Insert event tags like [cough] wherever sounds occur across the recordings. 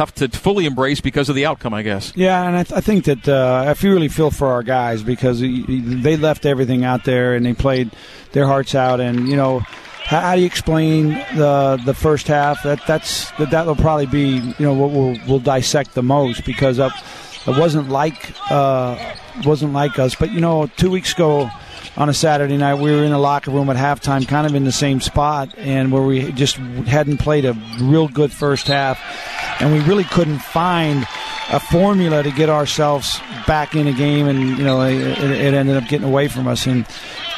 tough to fully embrace because of the outcome, I guess. Yeah, and I, th- I think that uh, I feel really feel for our guys because they left everything out there and they played their hearts out. And you know, how, how do you explain the the first half? That that's that that'll probably be you know what we'll we'll dissect the most because of, it wasn't like uh, wasn't like us. But you know, two weeks ago on a Saturday night, we were in the locker room at halftime, kind of in the same spot, and where we just hadn't played a real good first half, and we really couldn't find a formula to get ourselves back in a game, and you know, it, it ended up getting away from us, and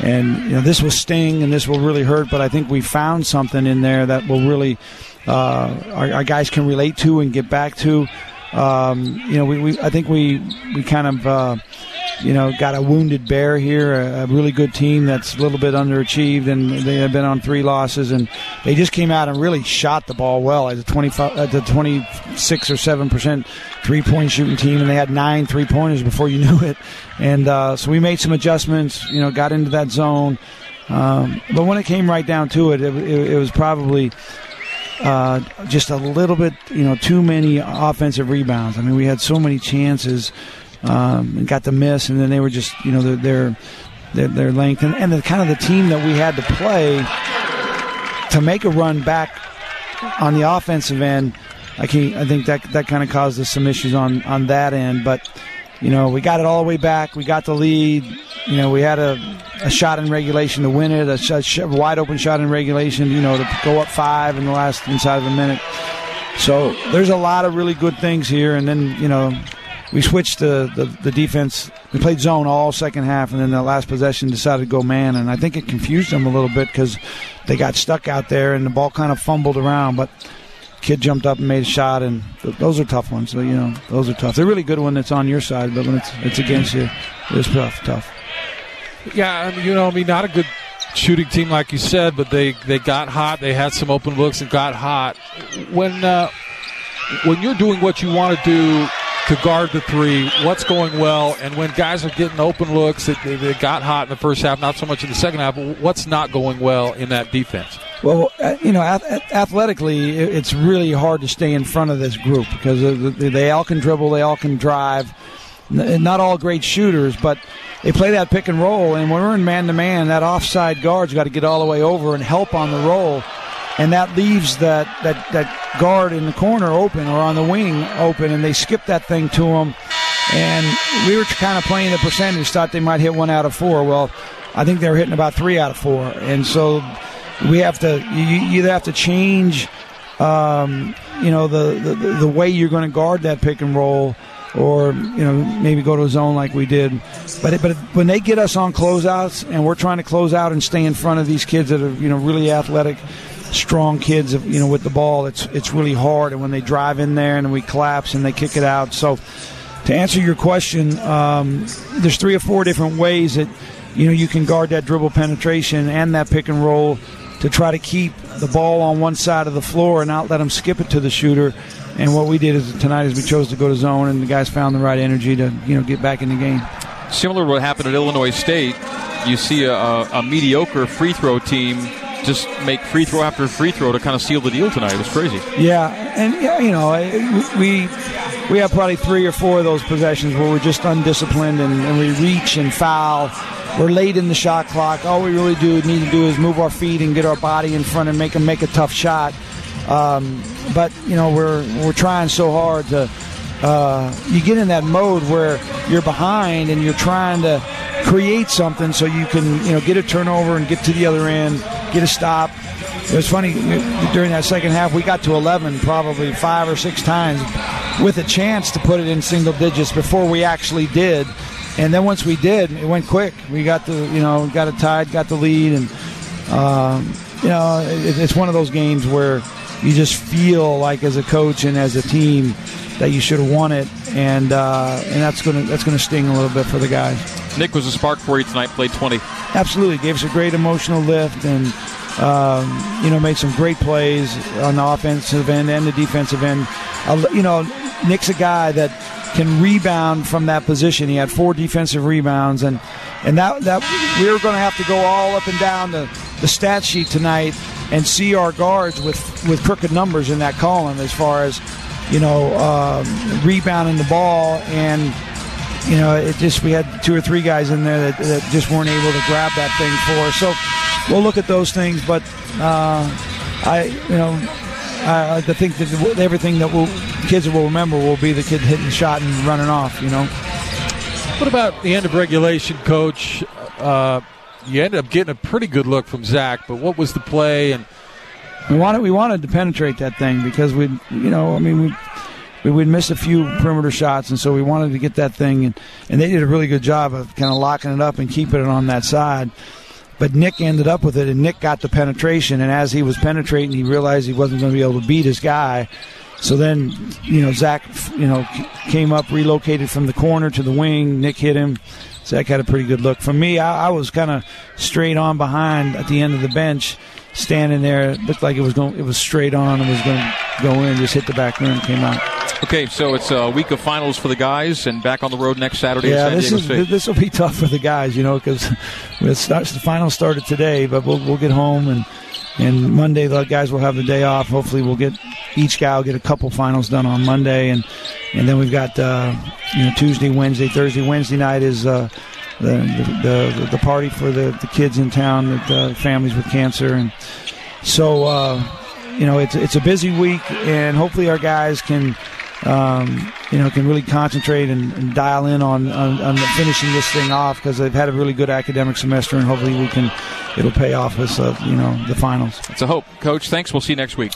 and you know, this will sting, and this will really hurt, but I think we found something in there that will really. Uh, our, our guys can relate to and get back to. Um, you know, we, we I think we we kind of uh, you know got a wounded bear here, a, a, really good team that's a little bit underachieved, and they have been on three losses, and they just came out and really shot the ball well at the twenty five, at the twenty six or seven percent three point shooting team, and they had nine three pointers before you [laughs] knew it, and uh, so we made some adjustments, you know, got into that zone. Um, but when it came right down to it, it, it, it was probably uh, just a little bit, you know, too many offensive rebounds. I mean, we had so many chances um, and got the miss, and then they were just, you know, their their, their length and, and the kind of the team that we had to play to make a run back on the offensive end. I can I think that that kind of caused us some issues on on that end, but you know, we got it all the way back. We got the lead. You know, we had a, a shot in regulation to win it, a, sh- a wide open shot in regulation, you know, to go up five in the last inside of a minute. So there's a lot of really good things here. And then, you know, we switched the, the, the, defense. We played zone all second half, and then the last possession decided to go man. And I think it confused them a little bit because they got stuck out there and the ball kind of fumbled around. But kid jumped up and made a shot, and th- those are tough ones. So, you know, those are tough. They're really good when it's on your side, but when it's it's against you, it's tough. Tough. Yeah, you know, I mean, not a good shooting team like you said, but they they got hot. They had some open looks and got hot. When uh, when you're doing what you want to do to guard the three, what's going well, and when guys are getting open looks, they, they got hot in the first half, not so much in the second half. What's not going well in that defense? Well, uh, you know, athletically, it's really hard to stay in front of this group because they all can dribble, they all can drive. Not all great shooters, but they play that pick and roll. And when we're in man to man, that offside guard's got to get all the way over and help on the roll, and that leaves that that that guard in the corner open or on the wing open, and they skip that thing to him. And we were kind of playing the percentage, thought they might hit one out of four. Well, I think they were hitting about three out of four, and so we have to you either have to change um, you know the, the the way you're going to guard that pick and roll or you know maybe go to a zone like we did but but when they get us on closeouts and we're trying to close out and stay in front of these kids that are you know really athletic strong kids you know with the ball it's it's really hard and when they drive in there and we collapse and they kick it out so to answer your question um, there's three or four different ways that you know you can guard that dribble penetration and that pick and roll to try to keep the ball on one side of the floor and not let them skip it to the shooter. And what we did is tonight is we chose to go to zone, and the guys found the right energy to you know get back in the game. Similar to what happened at Illinois State, you see a, a mediocre free throw team just make free throw after free throw to kind of seal the deal tonight. It was crazy. Yeah, and yeah, you know, we we have probably three or four of those possessions where we're just undisciplined and, and we reach and foul we're late in the shot clock. All we really do need to do is move our feet and get our body in front and make them make a tough shot. Um, but you know we're we're trying so hard to. Uh, you get in that mode where you're behind and you're trying to create something so you can you know get a turnover and get to the other end, get a stop. It was funny during that second half. We got to 11 probably five or six times with a chance to put it in single digits before we actually did and then once we did, it went quick. We got the you know got it tied, got the lead, and um, you know it, it's one of those games where you just feel like as a coach and as a team that you should have won it, and uh, and that's gonna that's gonna sting a little bit for the guys. Nick was a spark for you tonight. Played twenty. Absolutely, gave us a great emotional lift, and um, you know made some great plays on the offensive end and the defensive end. Uh, you know, Nick's a guy that can rebound from that position. He had four defensive rebounds, and and that that we are going to have to go all up and down the, the stat sheet tonight and see our guards with with crooked numbers in that column as far as you know, uh, rebounding the ball, and you know, it just we had two or three guys in there that, that just weren't able to grab that thing for us. So we'll look at those things, but uh, I, you know, I like to think that everything that will kids will remember will be the kid hitting the shot and running off. You know. What about the end of regulation, Coach? Uh, you ended up getting a pretty good look from Zach, but what was the play and? We wanted we wanted to penetrate that thing because we, you know, I mean we. We would miss a few perimeter shots, and so we wanted to get that thing, and, and they did a really good job of kind of locking it up and keeping it on that side. But Nick ended up with it, and Nick got the penetration, and as he was penetrating, he realized he wasn't going to be able to beat his guy. So then, you know, Zach, you know, came up, relocated from the corner to the wing. Nick hit him. Zach had a pretty good look. For me, I, I was kind of straight on behind at the end of the bench standing there. It looked like it was going. It was straight on and was going to go in. Just hit the back rim, came out. Okay, so it's a week of finals for the guys, and back on the road next Saturday. Yeah, this Diego is State. this will be [laughs] tough for the guys, you know, because it starts the finals started today, but we'll we'll get home and and Monday the guys will have the day off. Hopefully, we'll get each guy will get a couple finals done on Monday, and and then we've got uh, you know Tuesday, Wednesday, Thursday. Wednesday night is. Uh, the, the, the the party for the, the kids in town, the uh, families with cancer, and so uh, you know it's it's a busy week, and hopefully our guys can um, you know can really concentrate and, and dial in on, on, on finishing this thing off because they've had a really good academic semester, and hopefully we can it'll pay off with uh, you know the finals. It's a hope, Coach. Thanks. We'll see you next week.